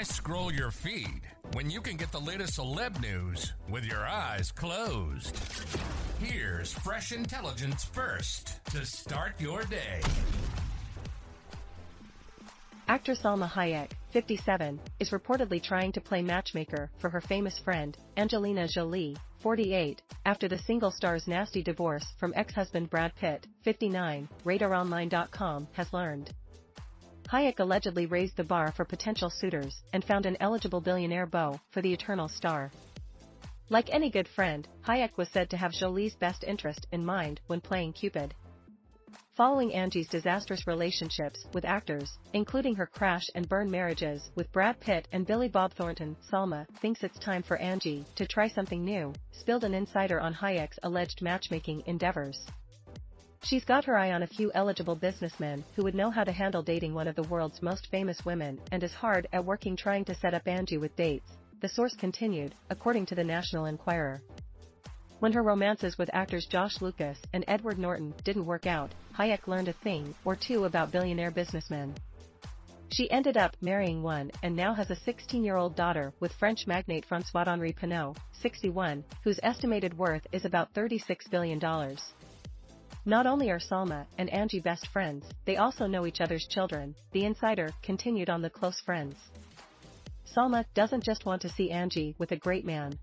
Why scroll your feed when you can get the latest celeb news with your eyes closed? Here's fresh intelligence first to start your day. Actress Salma Hayek, 57, is reportedly trying to play matchmaker for her famous friend, Angelina Jolie, 48, after the single star's nasty divorce from ex-husband Brad Pitt, 59, RadarOnline.com has learned. Hayek allegedly raised the bar for potential suitors and found an eligible billionaire beau for the eternal star. Like any good friend, Hayek was said to have Jolie's best interest in mind when playing Cupid. Following Angie's disastrous relationships with actors, including her crash and burn marriages with Brad Pitt and Billy Bob Thornton, Salma thinks it's time for Angie to try something new, spilled an insider on Hayek's alleged matchmaking endeavors. She's got her eye on a few eligible businessmen who would know how to handle dating one of the world's most famous women and is hard at working trying to set up Angie with dates, the source continued, according to the National Enquirer. When her romances with actors Josh Lucas and Edward Norton didn't work out, Hayek learned a thing or two about billionaire businessmen. She ended up marrying one and now has a 16-year-old daughter with French magnate François-Henri Pinault, 61, whose estimated worth is about $36 billion. Not only are Salma and Angie best friends, they also know each other's children, the insider continued on the close friends. Salma doesn't just want to see Angie with a great man.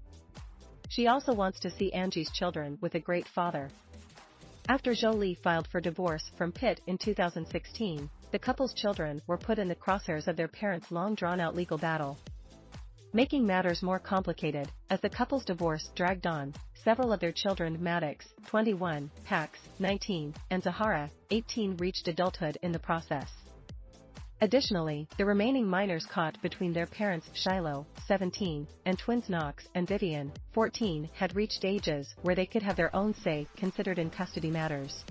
She also wants to see Angie's children with a great father. After Jolie filed for divorce from Pitt in 2016, the couple's children were put in the crosshairs of their parents' long drawn-out legal battle. Making matters more complicated, as the couple's divorce dragged on, several of their children Maddox, 21, Pax, 19, and Zahara, 18 reached adulthood in the process. Additionally, the remaining minors caught between their parents Shiloh, 17, and twins Knox and Vivienne, 14, had reached ages where they could have their own say considered in custody matters.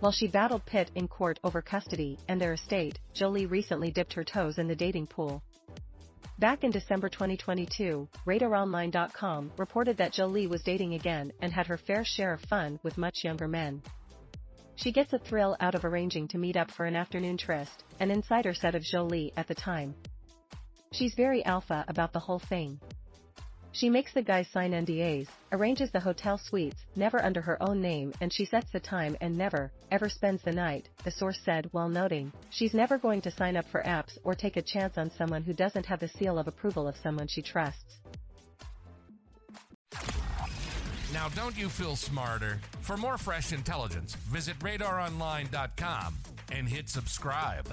While she battled Pitt in court over custody and their estate, Jolie recently dipped her toes in the dating pool. Back in December 2022, RadarOnline.com reported that Jolie was dating again and had her fair share of fun with much younger men. She gets a thrill out of arranging to meet up for an afternoon tryst, an insider said of Jolie at the time. She's very alpha about the whole thing. She makes the guys sign NDAs, arranges the hotel suites, never under her own name and she sets the time and never, ever spends the night, the source said while noting, she's never going to sign up for apps or take a chance on someone who doesn't have the seal of approval of someone she trusts. Now, don't you feel smarter? For more fresh intelligence, visit radaronline.com and hit subscribe.